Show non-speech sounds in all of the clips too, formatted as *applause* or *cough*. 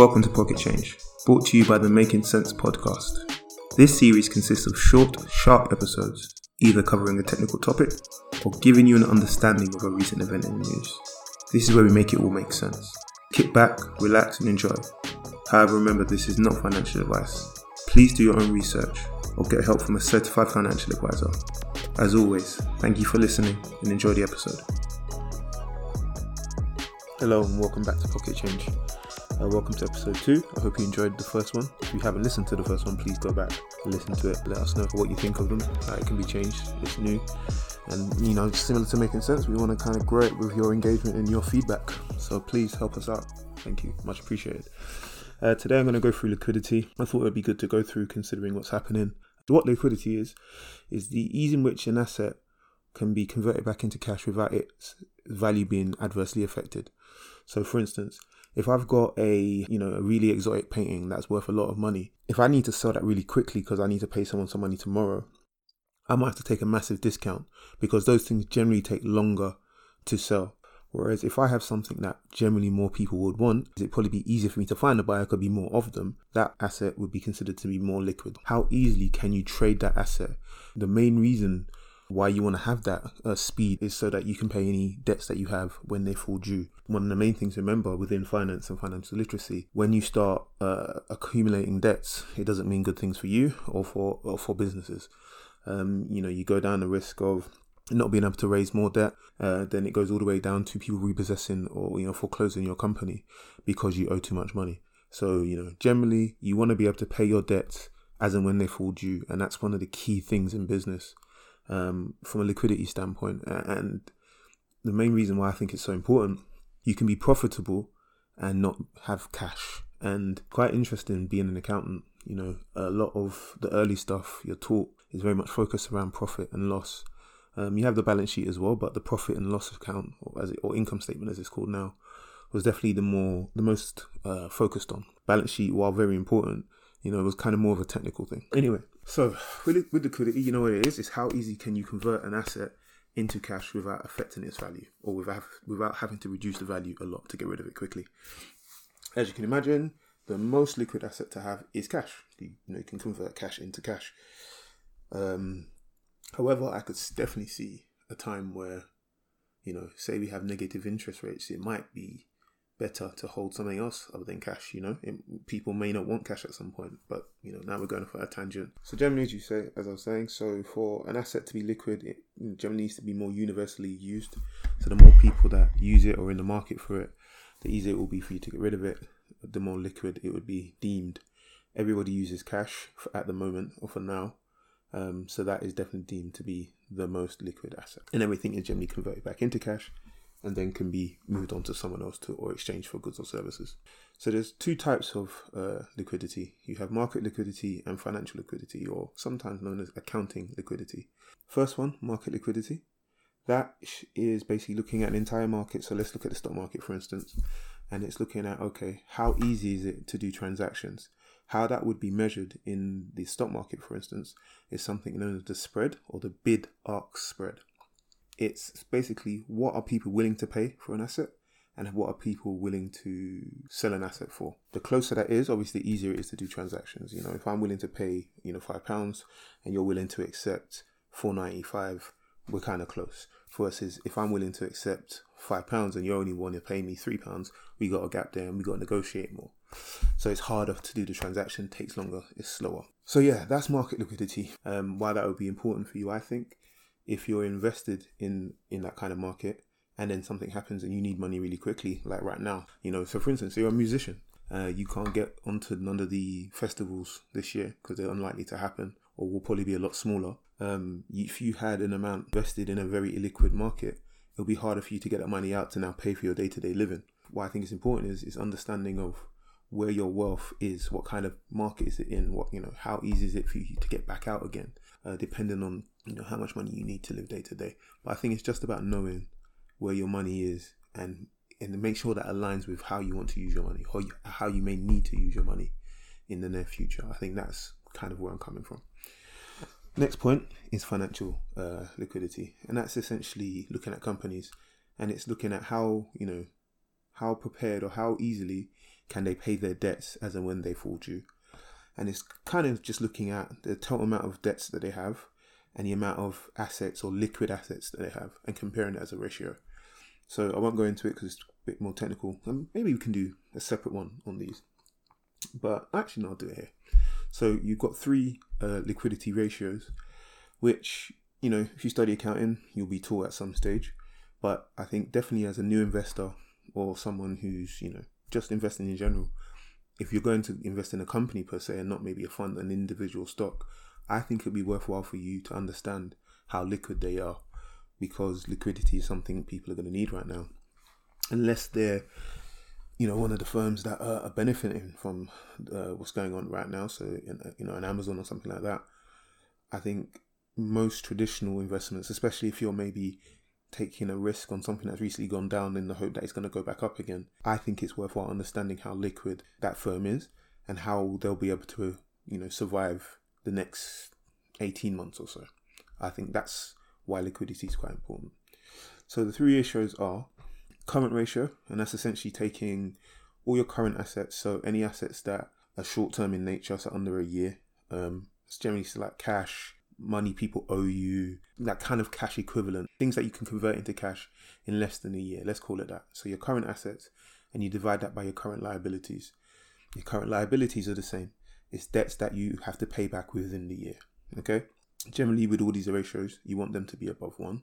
Welcome to Pocket Change, brought to you by the Making Sense podcast. This series consists of short, sharp episodes, either covering a technical topic or giving you an understanding of a recent event in the news. This is where we make it all make sense. Kick back, relax, and enjoy. However, remember this is not financial advice. Please do your own research or get help from a certified financial advisor. As always, thank you for listening and enjoy the episode. Hello and welcome back to Pocket Change. Uh, welcome to episode two. I hope you enjoyed the first one. If you haven't listened to the first one, please go back and listen to it. Let us know what you think of them. How it can be changed. It's new, and you know, similar to making sense. We want to kind of grow it with your engagement and your feedback. So please help us out. Thank you, much appreciated. Uh, today I'm going to go through liquidity. I thought it would be good to go through considering what's happening. What liquidity is is the ease in which an asset can be converted back into cash without its value being adversely affected. So, for instance, if I've got a you know a really exotic painting that's worth a lot of money, if I need to sell that really quickly because I need to pay someone some money tomorrow, I might have to take a massive discount because those things generally take longer to sell. Whereas if I have something that generally more people would want, it'd probably be easier for me to find a buyer, could be more of them. That asset would be considered to be more liquid. How easily can you trade that asset? The main reason why you want to have that uh, speed is so that you can pay any debts that you have when they fall due. One of the main things to remember within finance and financial literacy, when you start uh, accumulating debts, it doesn't mean good things for you or for or for businesses. Um, you know, you go down the risk of not being able to raise more debt, uh, then it goes all the way down to people repossessing or you know foreclosing your company because you owe too much money. So you know, generally, you want to be able to pay your debts as and when they fall due, and that's one of the key things in business um, from a liquidity standpoint. And the main reason why I think it's so important, you can be profitable and not have cash. And quite interesting being an accountant, you know, a lot of the early stuff you're taught is very much focused around profit and loss. Um, you have the balance sheet as well, but the profit and loss account, or as it, or income statement as it's called now, was definitely the more the most uh, focused on. Balance sheet, while very important, you know, it was kind of more of a technical thing. Anyway, so with, with liquidity, you know what it is? It's how easy can you convert an asset into cash without affecting its value or without without having to reduce the value a lot to get rid of it quickly. As you can imagine, the most liquid asset to have is cash. You, you know, you can convert cash into cash. Um, however, I could definitely see a time where, you know, say we have negative interest rates, it might be better to hold something else other than cash. You know, it, people may not want cash at some point, but you know now we're going for a tangent. So generally, as you say, as I was saying, so for an asset to be liquid, it generally needs to be more universally used. So the more people that use it or in the market for it, the easier it will be for you to get rid of it. The more liquid it would be deemed. Everybody uses cash at the moment or for now. Um, so that is definitely deemed to be the most liquid asset. And everything is generally converted back into cash and then can be moved on to someone else to or exchanged for goods or services. So there's two types of uh, liquidity. You have market liquidity and financial liquidity, or sometimes known as accounting liquidity. First one, market liquidity. That is basically looking at an entire market. So let's look at the stock market, for instance, and it's looking at okay, how easy is it to do transactions? How that would be measured in the stock market, for instance, is something known as the spread or the bid ask spread. It's basically what are people willing to pay for an asset and what are people willing to sell an asset for. The closer that is, obviously, the easier it is to do transactions. You know, if I'm willing to pay, you know, five pounds and you're willing to accept four ninety five, we're kind of close. Versus if I'm willing to accept five pounds and you're only want to pay me three pounds, we got a gap there and we got to negotiate more. So it's harder to do the transaction, takes longer, it's slower. So yeah, that's market liquidity. Um, why that would be important for you, I think, if you're invested in in that kind of market and then something happens and you need money really quickly like right now you know so for instance you're a musician uh, you can't get onto none of the festivals this year because they're unlikely to happen or will probably be a lot smaller. Um, if you had an amount invested in a very illiquid market it'll be harder for you to get that money out to now pay for your day-to-day living. What i think is important is is understanding of where your wealth is what kind of market is it in what you know how easy is it for you to get back out again uh, depending on you know how much money you need to live day to day. But I think it's just about knowing where your money is and and make sure that aligns with how you want to use your money or how you may need to use your money in the near future. I think that's kind of where I'm coming from. Next point is financial uh, liquidity, and that's essentially looking at companies and it's looking at how you know how prepared or how easily can they pay their debts as and when they fall due. And it's kind of just looking at the total amount of debts that they have and the amount of assets or liquid assets that they have and comparing it as a ratio. So I won't go into it because it's a bit more technical. And maybe we can do a separate one on these. But actually, no, I'll do it here. So you've got three uh, liquidity ratios, which, you know, if you study accounting, you'll be taught at some stage. But I think definitely as a new investor or someone who's, you know, just investing in general, if you're going to invest in a company per se and not maybe a fund, an individual stock, I think it'd be worthwhile for you to understand how liquid they are because liquidity is something people are going to need right now. Unless they're, you know, one of the firms that are, benefiting from uh, what's going on right now, so you know, an Amazon or something like that. I think most traditional investments, especially if you're maybe taking a risk on something that's recently gone down in the hope that it's going to go back up again, I think it's worthwhile understanding how liquid that firm is and how they'll be able to, you know, survive the next 18 months or so. I think that's why liquidity is quite important. So the three ratios are current ratio, and that's essentially taking all your current assets, so any assets that are short term in nature, so under a year. Um, it's generally like cash, money people owe you, that kind of cash equivalent, things that you can convert into cash in less than a year. Let's call it that. So your current assets, and you divide that by your current liabilities. Your current liabilities are the same. It's debts that you have to pay back within the year. Okay. Generally, with all these ratios, you want them to be above one,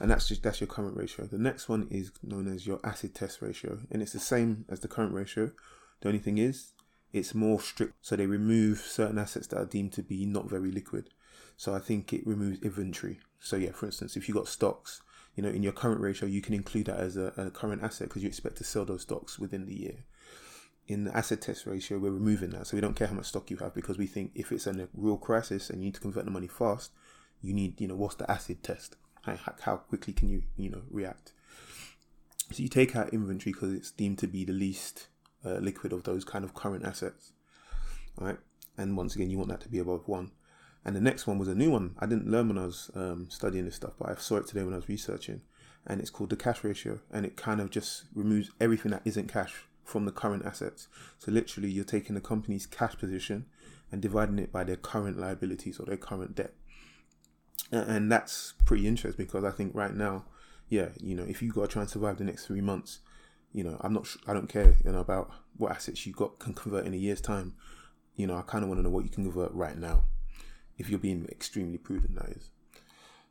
and that's just that's your current ratio. The next one is known as your acid test ratio, and it's the same as the current ratio. The only thing is, it's more strict, so they remove certain assets that are deemed to be not very liquid. So I think it removes inventory. So yeah, for instance, if you got stocks, you know, in your current ratio, you can include that as a, a current asset because you expect to sell those stocks within the year in the acid test ratio, we're removing that. So we don't care how much stock you have because we think if it's in a real crisis and you need to convert the money fast, you need, you know, what's the acid test? How, quickly can you, you know, react? So you take out inventory because it's deemed to be the least uh, liquid of those kind of current assets. Right. And once again, you want that to be above one. And the next one was a new one. I didn't learn when I was um, studying this stuff, but I saw it today when I was researching. And it's called the cash ratio. And it kind of just removes everything that isn't cash from the current assets. So literally, you're taking the company's cash position and dividing it by their current liabilities or their current debt. And that's pretty interesting because I think right now, yeah, you know, if you got to try and survive the next three months, you know, I'm not, I don't care, you know, about what assets you got can convert in a year's time. You know, I kind of want to know what you can convert right now, if you're being extremely prudent. That is.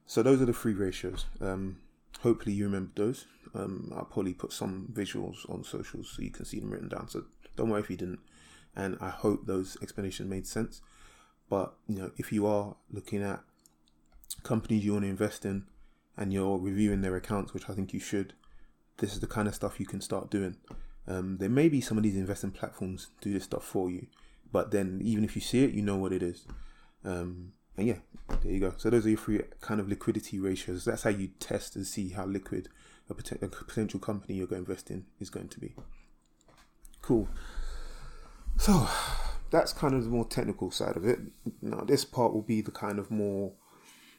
So those are the three ratios. Um, hopefully you remember those. Um, I'll probably put some visuals on socials so you can see them written down. So don't worry if you didn't. And I hope those explanations made sense. But you know, if you are looking at companies you want to invest in and you're reviewing their accounts, which I think you should, this is the kind of stuff you can start doing. Um, there may be some of these investing platforms do this stuff for you, but then even if you see it, you know what it is. Um, and yeah, there you go. So those are your three kind of liquidity ratios. That's how you test and see how liquid a, pot- a potential company you're going to invest in is going to be. Cool. So that's kind of the more technical side of it. Now this part will be the kind of more,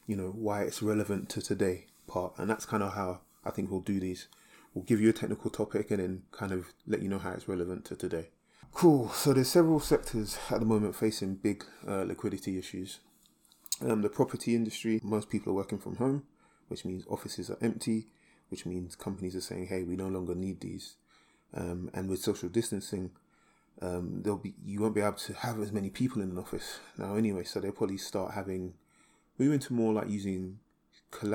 you know, why it's relevant to today part, and that's kind of how I think we'll do these. We'll give you a technical topic and then kind of let you know how it's relevant to today. Cool. So there's several sectors at the moment facing big uh, liquidity issues. Um, the property industry, most people are working from home, which means offices are empty, which means companies are saying, "Hey, we no longer need these." Um, and with social distancing, um, there'll be you won't be able to have as many people in an office now anyway. So they'll probably start having move into more like using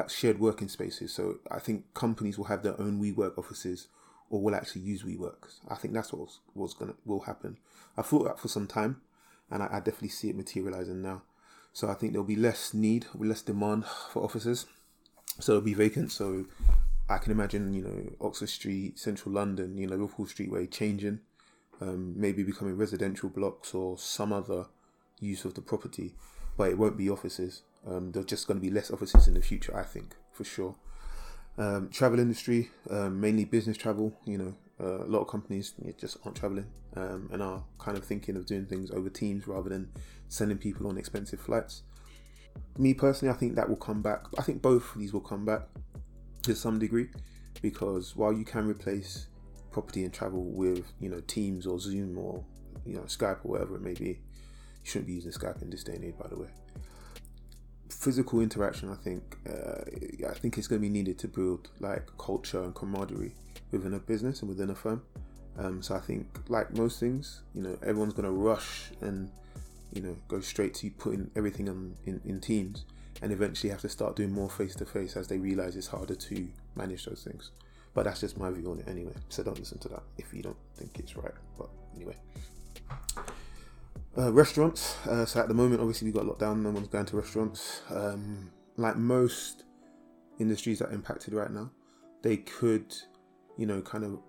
shared working spaces. So I think companies will have their own WeWork offices, or will actually use WeWork. I think that's what's what's gonna will happen. I thought that for some time, and I, I definitely see it materializing now. So I think there'll be less need, less demand for offices. So it'll be vacant. So I can imagine, you know, Oxford Street, Central London, you know, Liverpool Street Way changing, um, maybe becoming residential blocks or some other use of the property, but it won't be offices. Um, there's just going to be less offices in the future, I think, for sure. Um, travel industry, um, mainly business travel. You know, uh, a lot of companies just aren't traveling um, and are kind of thinking of doing things over Teams rather than sending people on expensive flights. Me personally, I think that will come back. I think both of these will come back to some degree because while you can replace property and travel with you know Teams or Zoom or you know Skype or whatever it may be. You shouldn't be using Skype in this day and age, by the way. Physical interaction, I think, uh, I think it's going to be needed to build like culture and camaraderie within a business and within a firm. Um, so I think, like most things, you know, everyone's going to rush and you know go straight to putting everything on in, in teams, and eventually have to start doing more face to face as they realize it's harder to manage those things. But that's just my view on it anyway. So don't listen to that if you don't think it's right. But anyway. Uh, restaurants. Uh, so at the moment, obviously, we got locked down. No one's going to restaurants. Um, like most industries that are impacted right now, they could, you know, kind of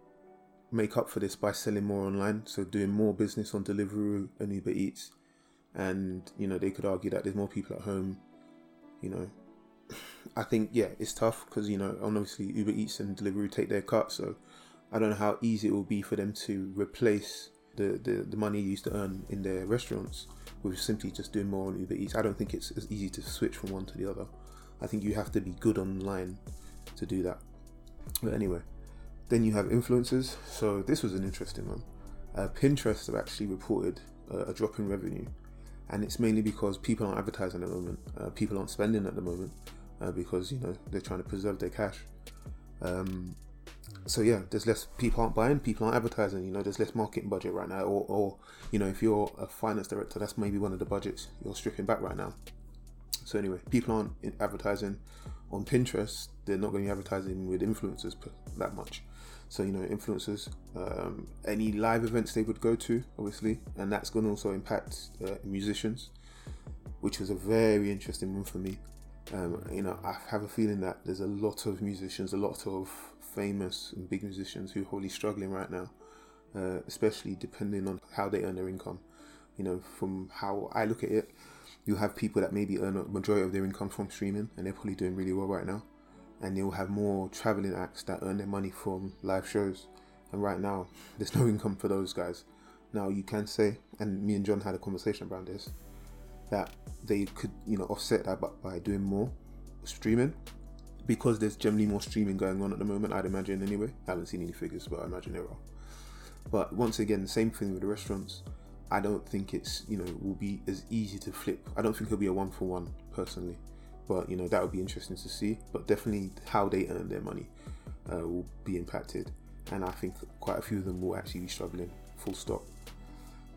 make up for this by selling more online. So doing more business on Deliveroo and Uber Eats, and you know, they could argue that there's more people at home. You know, *sighs* I think yeah, it's tough because you know, obviously Uber Eats and Deliveroo take their cut, so I don't know how easy it will be for them to replace the, the, the money used to earn in their restaurants with simply just doing more on Uber Eats. I don't think it's as easy to switch from one to the other. I think you have to be good online to do that. But anyway, then you have influencers. So this was an interesting one. Uh, Pinterest have actually reported uh, a drop in revenue, and it's mainly because people aren't advertising at the moment. Uh, people aren't spending at the moment uh, because you know they're trying to preserve their cash. Um, so yeah, there's less people aren't buying, people aren't advertising. You know, there's less marketing budget right now, or, or you know, if you're a finance director, that's maybe one of the budgets you're stripping back right now. So anyway, people aren't advertising on Pinterest. They're not going to be advertising with influencers that much. So you know, influencers, um, any live events they would go to, obviously, and that's going to also impact uh, musicians, which was a very interesting one for me. Um, you know, I have a feeling that there's a lot of musicians, a lot of famous and big musicians who are wholly struggling right now, uh, especially depending on how they earn their income. You know, from how I look at it, you have people that maybe earn a majority of their income from streaming and they're probably doing really well right now. And you'll have more traveling acts that earn their money from live shows. And right now, *laughs* there's no income for those guys. Now, you can say, and me and John had a conversation around this, that they could, you know, offset that by doing more streaming because there's generally more streaming going on at the moment. I'd imagine anyway. I haven't seen any figures, but I imagine there are. But once again, the same thing with the restaurants. I don't think it's you know will be as easy to flip. I don't think it'll be a one for one personally, but you know that would be interesting to see. But definitely how they earn their money uh, will be impacted, and I think quite a few of them will actually be struggling. Full stop.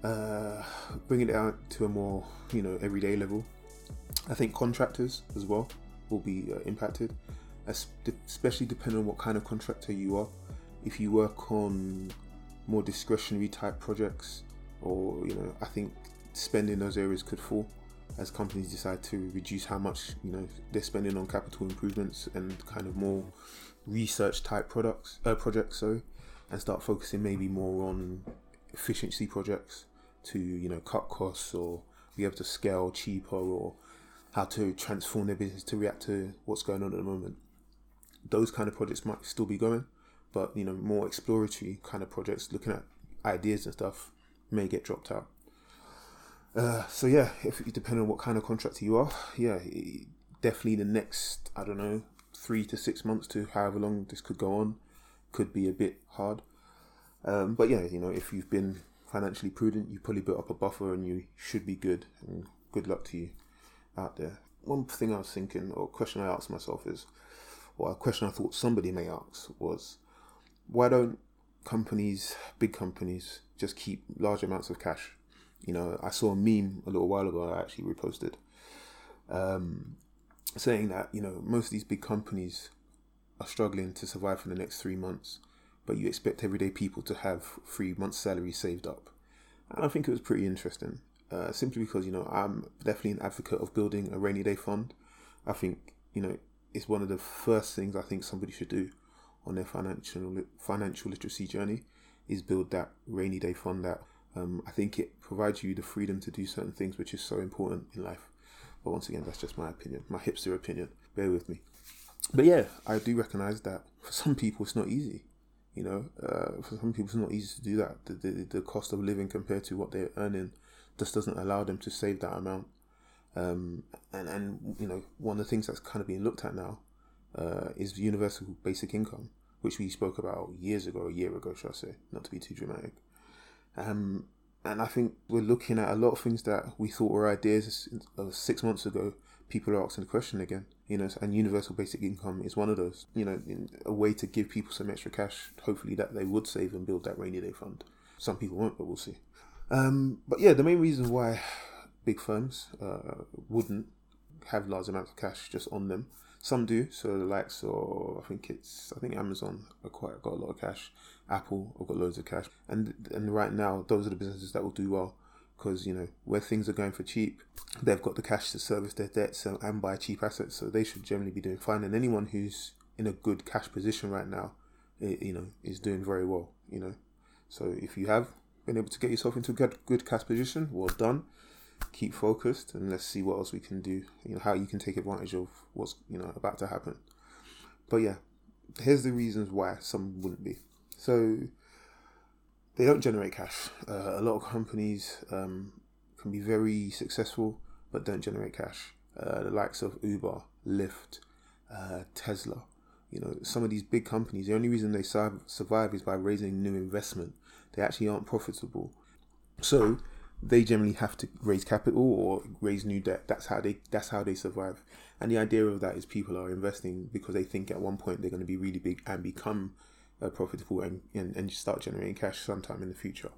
Uh, bringing it out to a more you know everyday level. I think contractors as well will be uh, impacted, especially depending on what kind of contractor you are. If you work on more discretionary type projects, or you know, I think spending those areas could fall as companies decide to reduce how much you know they're spending on capital improvements and kind of more research type products uh, projects so and start focusing maybe more on efficiency projects to you know cut costs or be able to scale cheaper or how to transform their business to react to what's going on at the moment. Those kind of projects might still be going, but you know, more exploratory kind of projects, looking at ideas and stuff, may get dropped out. Uh, so yeah, if depending on what kind of contractor you are, yeah, definitely the next I don't know three to six months to however long this could go on could be a bit hard. Um, but yeah, you know, if you've been financially prudent, you probably built up a buffer and you should be good. And good luck to you out there. One thing I was thinking, or question I asked myself is, or a question I thought somebody may ask was, why don't companies, big companies, just keep large amounts of cash? You know, I saw a meme a little while ago. I actually reposted, um, saying that you know most of these big companies are struggling to survive for the next three months, but you expect everyday people to have three months' salary saved up. And I think it was pretty interesting. Uh, simply because you know I'm definitely an advocate of building a rainy day fund. I think you know it's one of the first things I think somebody should do on their financial financial literacy journey is build that rainy day fund. That um, I think it provides you the freedom to do certain things, which is so important in life. But once again, that's just my opinion, my hipster opinion. Bear with me. But yeah, I do recognize that for some people it's not easy. You know, uh, for some people it's not easy to do that. The, the, the cost of living compared to what they're earning just doesn't allow them to save that amount. Um, and and you know one of the things that's kind of being looked at now uh, is universal basic income, which we spoke about years ago, a year ago, should I say, not to be too dramatic. Um, and I think we're looking at a lot of things that we thought were ideas six months ago. People are asking the question again, you know, and universal basic income is one of those, you know, a way to give people some extra cash, hopefully that they would save and build that rainy day fund. Some people won't, but we'll see. Um, but yeah, the main reason why big firms uh, wouldn't have large amounts of cash just on them. Some do, so the likes of I think it's I think Amazon are quite got a lot of cash. Apple have got loads of cash, and and right now those are the businesses that will do well because you know where things are going for cheap, they've got the cash to service their debts and, and buy cheap assets, so they should generally be doing fine. And anyone who's in a good cash position right now, it, you know, is doing very well. You know, so if you have been able to get yourself into a good, good cash position, well done. Keep focused and let's see what else we can do. You know how you can take advantage of what's you know about to happen. But yeah, here's the reasons why some wouldn't be. So they don't generate cash. Uh, a lot of companies um, can be very successful but don't generate cash. Uh, the likes of Uber, Lyft, uh, Tesla. You know, some of these big companies, the only reason they survive is by raising new investment. They actually aren't profitable. So they generally have to raise capital or raise new debt. That's how they that's how they survive. And the idea of that is people are investing because they think at one point they're going to be really big and become uh, profitable and, and, and start generating cash sometime in the future.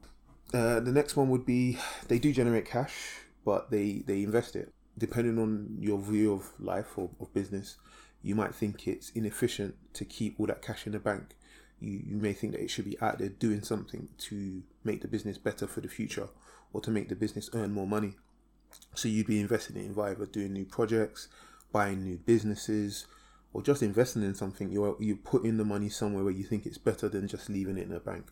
Uh, the next one would be they do generate cash, but they, they invest it. Depending on your view of life or of business, you might think it's inefficient to keep all that cash in the bank. You, you may think that it should be out there doing something to make the business better for the future or to make the business earn more money. So you'd be investing in either doing new projects, buying new businesses, or just investing in something, You're you put in the money somewhere where you think it's better than just leaving it in a bank,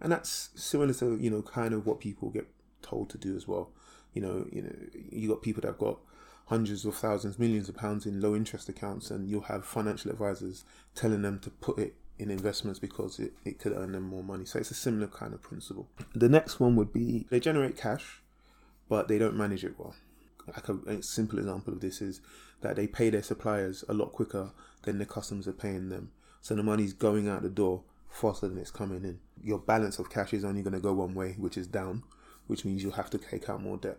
and that's similar to you know kind of what people get told to do as well. You know, you know, you got people that've got hundreds of thousands, millions of pounds in low interest accounts, and you'll have financial advisors telling them to put it in investments because it, it could earn them more money. So it's a similar kind of principle. The next one would be they generate cash, but they don't manage it well. Like a, a simple example of this is that they pay their suppliers a lot quicker than the customers are paying them. So the money's going out the door faster than it's coming in. Your balance of cash is only going to go one way, which is down, which means you'll have to take out more debt.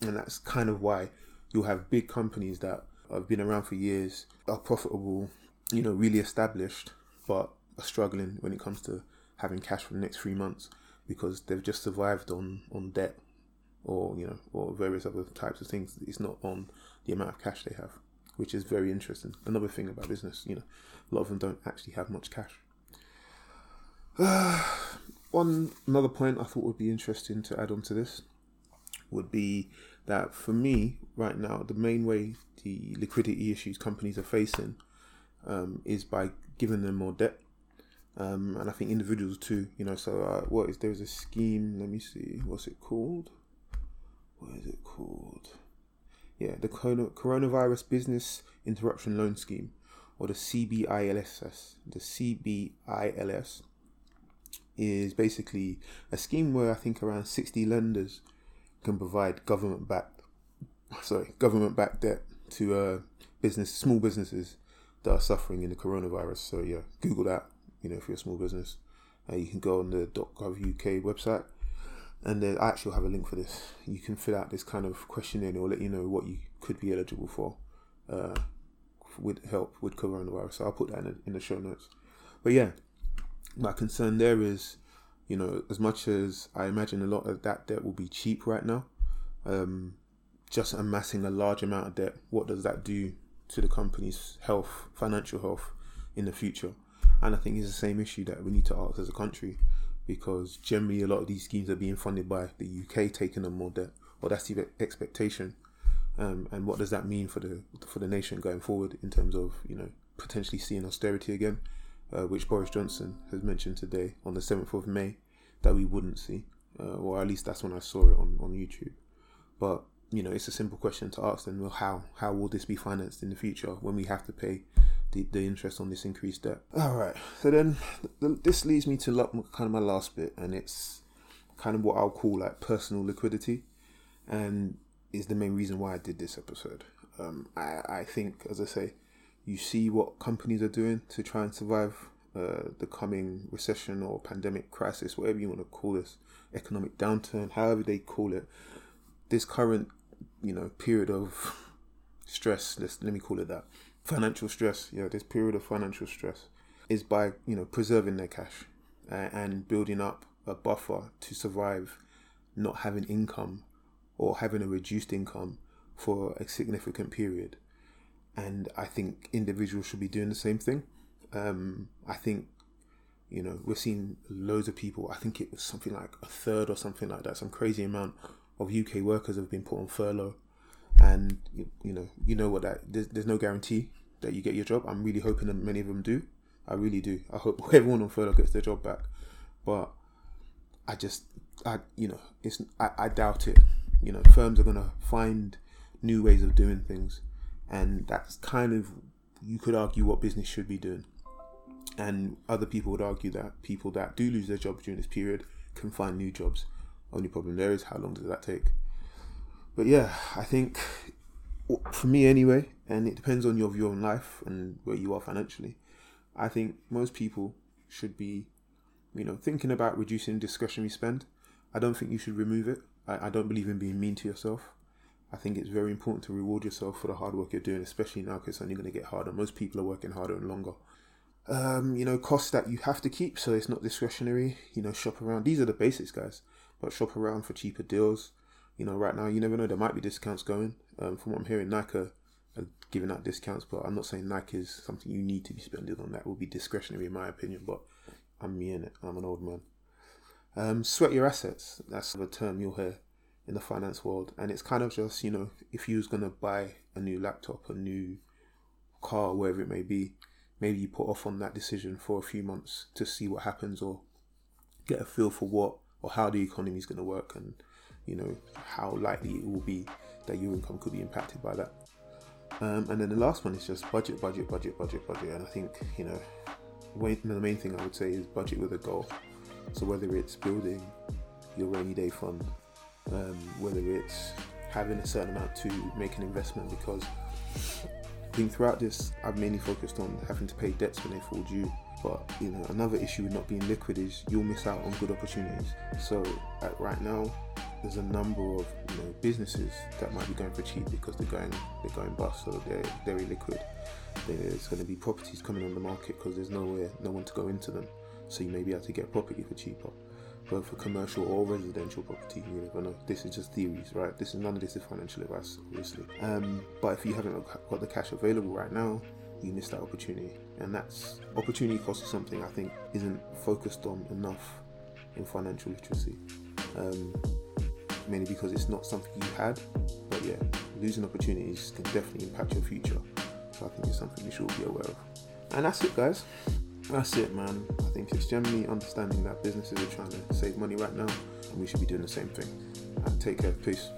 And that's kind of why you'll have big companies that have been around for years, are profitable, you know, really established, but are struggling when it comes to having cash for the next three months because they've just survived on, on debt or, you know, or various other types of things. It's not on the amount of cash they have which is very interesting. Another thing about business, you know, a lot of them don't actually have much cash. *sighs* One another point I thought would be interesting to add on to this would be that for me right now, the main way the liquidity issues companies are facing um, is by giving them more debt. Um, and I think individuals too, you know. So, uh, what is there's a scheme? Let me see. What's it called? What is it called? yeah, the Coronavirus Business Interruption Loan Scheme, or the CBILS. The CBILS is basically a scheme where I think around 60 lenders can provide government backed, *laughs* sorry, government backed debt to uh, business, small businesses that are suffering in the coronavirus. So yeah, Google that. You know, you're a small business, uh, you can go on the .gov.uk website and then I actually have a link for this. You can fill out this kind of questionnaire, and it will let you know what you could be eligible for uh, with help with coronavirus. So I'll put that in the, in the show notes. But yeah, my concern there is, you know, as much as I imagine a lot of that debt will be cheap right now, um, just amassing a large amount of debt, what does that do to the company's health, financial health in the future? And I think it's the same issue that we need to ask as a country because generally a lot of these schemes are being funded by the UK taking on more debt, or that's the expectation. Um, and what does that mean for the for the nation going forward in terms of you know potentially seeing austerity again, uh, which Boris Johnson has mentioned today on the seventh of May that we wouldn't see, uh, or at least that's when I saw it on on YouTube. But you know, it's a simple question to ask them. Well, how how will this be financed in the future when we have to pay the, the interest on this increased debt. All right. So then this leads me to kind of my last bit, and it's kind of what I'll call like personal liquidity, and is the main reason why I did this episode. Um, I, I think, as I say, you see what companies are doing to try and survive uh, the coming recession or pandemic crisis, whatever you want to call this, economic downturn, however they call it, this current, you know, period of stress, let's, let me call it that, financial stress, yeah, this period of financial stress is by, you know, preserving their cash and building up a buffer to survive not having income or having a reduced income for a significant period. And I think individuals should be doing the same thing. Um, I think, you know, we're seeing loads of people. I think it was something like a third or something like that. Some crazy amount of UK workers have been put on furlough, and you, you know, you know what that. There's, there's no guarantee that you get your job. I'm really hoping that many of them do. I really do. I hope *laughs* everyone on furlough gets their job back, but I just, I you know, it's I, I doubt it. You know, firms are gonna find new ways of doing things, and that's kind of you could argue what business should be doing. And other people would argue that people that do lose their jobs during this period can find new jobs. Only problem there is how long does that take? But yeah, I think for me anyway, and it depends on your view on life and where you are financially. I think most people should be, you know, thinking about reducing discretionary spend. I don't think you should remove it. I, I don't believe in being mean to yourself. I think it's very important to reward yourself for the hard work you're doing, especially now because it's only going to get harder. Most people are working harder and longer um, you know, costs that you have to keep, so it's not discretionary. You know, shop around. These are the basics, guys. But shop around for cheaper deals. You know, right now you never know. There might be discounts going. Um, from what I'm hearing, Nike are giving out discounts, but I'm not saying Nike is something you need to be spending on. That will be discretionary, in my opinion. But I'm me in it. I'm an old man. Um, sweat your assets. That's the term you'll hear in the finance world, and it's kind of just you know, if you was gonna buy a new laptop, a new car, wherever it may be maybe you put off on that decision for a few months to see what happens or get a feel for what or how the economy is going to work and you know how likely it will be that your income could be impacted by that. Um, and then the last one is just budget budget budget budget budget. And i think you know the main thing i would say is budget with a goal. So whether it's building your rainy day fund um, whether it's having a certain amount to make an investment because think throughout this, I've mainly focused on having to pay debts when they fall due. But you know, another issue with not being liquid is you'll miss out on good opportunities. So right now, there's a number of you know businesses that might be going for cheap because they're going they're going bust, so they're very liquid. There's going to be properties coming on the market because there's nowhere, no one to go into them. So you may be able to get property for cheaper both for commercial or residential property. You know. This is just theories, right? This is none of this is financial advice, obviously. Um, but if you haven't got the cash available right now, you miss that opportunity, and that's opportunity cost is something I think isn't focused on enough in financial literacy. Um, mainly because it's not something you had, but yeah, losing opportunities can definitely impact your future. So I think it's something you should all be aware of. And that's it, guys that's it, man. I think it's generally understanding that businesses are trying to save money right now, and we should be doing the same thing. And take care. Peace.